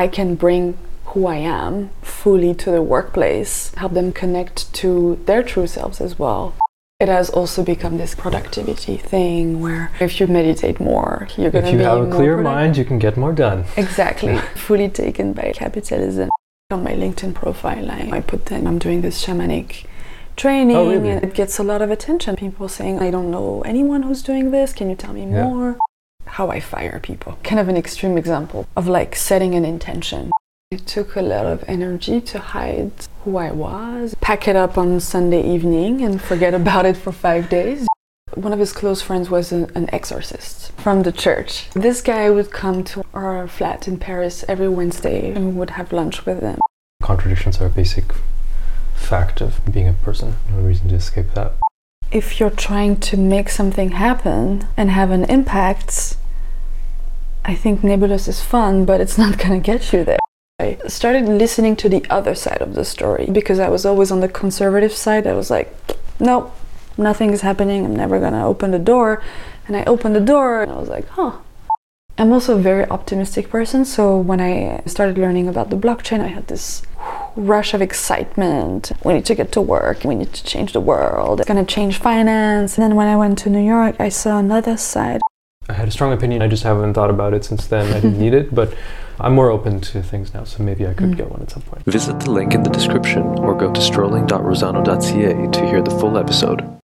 I can bring who I am fully to the workplace, help them connect to their true selves as well. It has also become this productivity thing where if you meditate more, you're going to be If you have a clear productive. mind, you can get more done. Exactly. Fully taken by capitalism. On my LinkedIn profile, I, I put that I'm doing this shamanic training Oh, really? and it gets a lot of attention. People saying, I don't know anyone who's doing this. Can you tell me Yeah. more? How I fire people. Kind of an extreme example of like setting an intention. It took a lot of energy to hide who I was, pack it up on Sunday evening and forget about it for five days. One of his close friends was an, an exorcist from the church. This guy would come to our flat in Paris every Wednesday and we would have lunch with him. Contradictions are a basic fact of being a person. No reason to escape that. If you're trying to make something happen and have an impact, I think Nebulous is fun, but it's not gonna get you there. I started listening to the other side of the story because I was always on the conservative side. I was like, nope, nothing is happening. I'm never gonna open the door. And I opened the door and I was like, huh. I'm also a very optimistic person, so when I started learning about the blockchain, I had this rush of excitement. We need to get to work, we need to change the world, it's gonna change finance. And then when I went to New York, I saw another side. I had a strong opinion. I just haven't thought about it since then. I didn't need it, but I'm more open to things now, so maybe I could Mm. get one at some point. Visit the link in the description or go to strolling.rosano.ca to hear the full episode.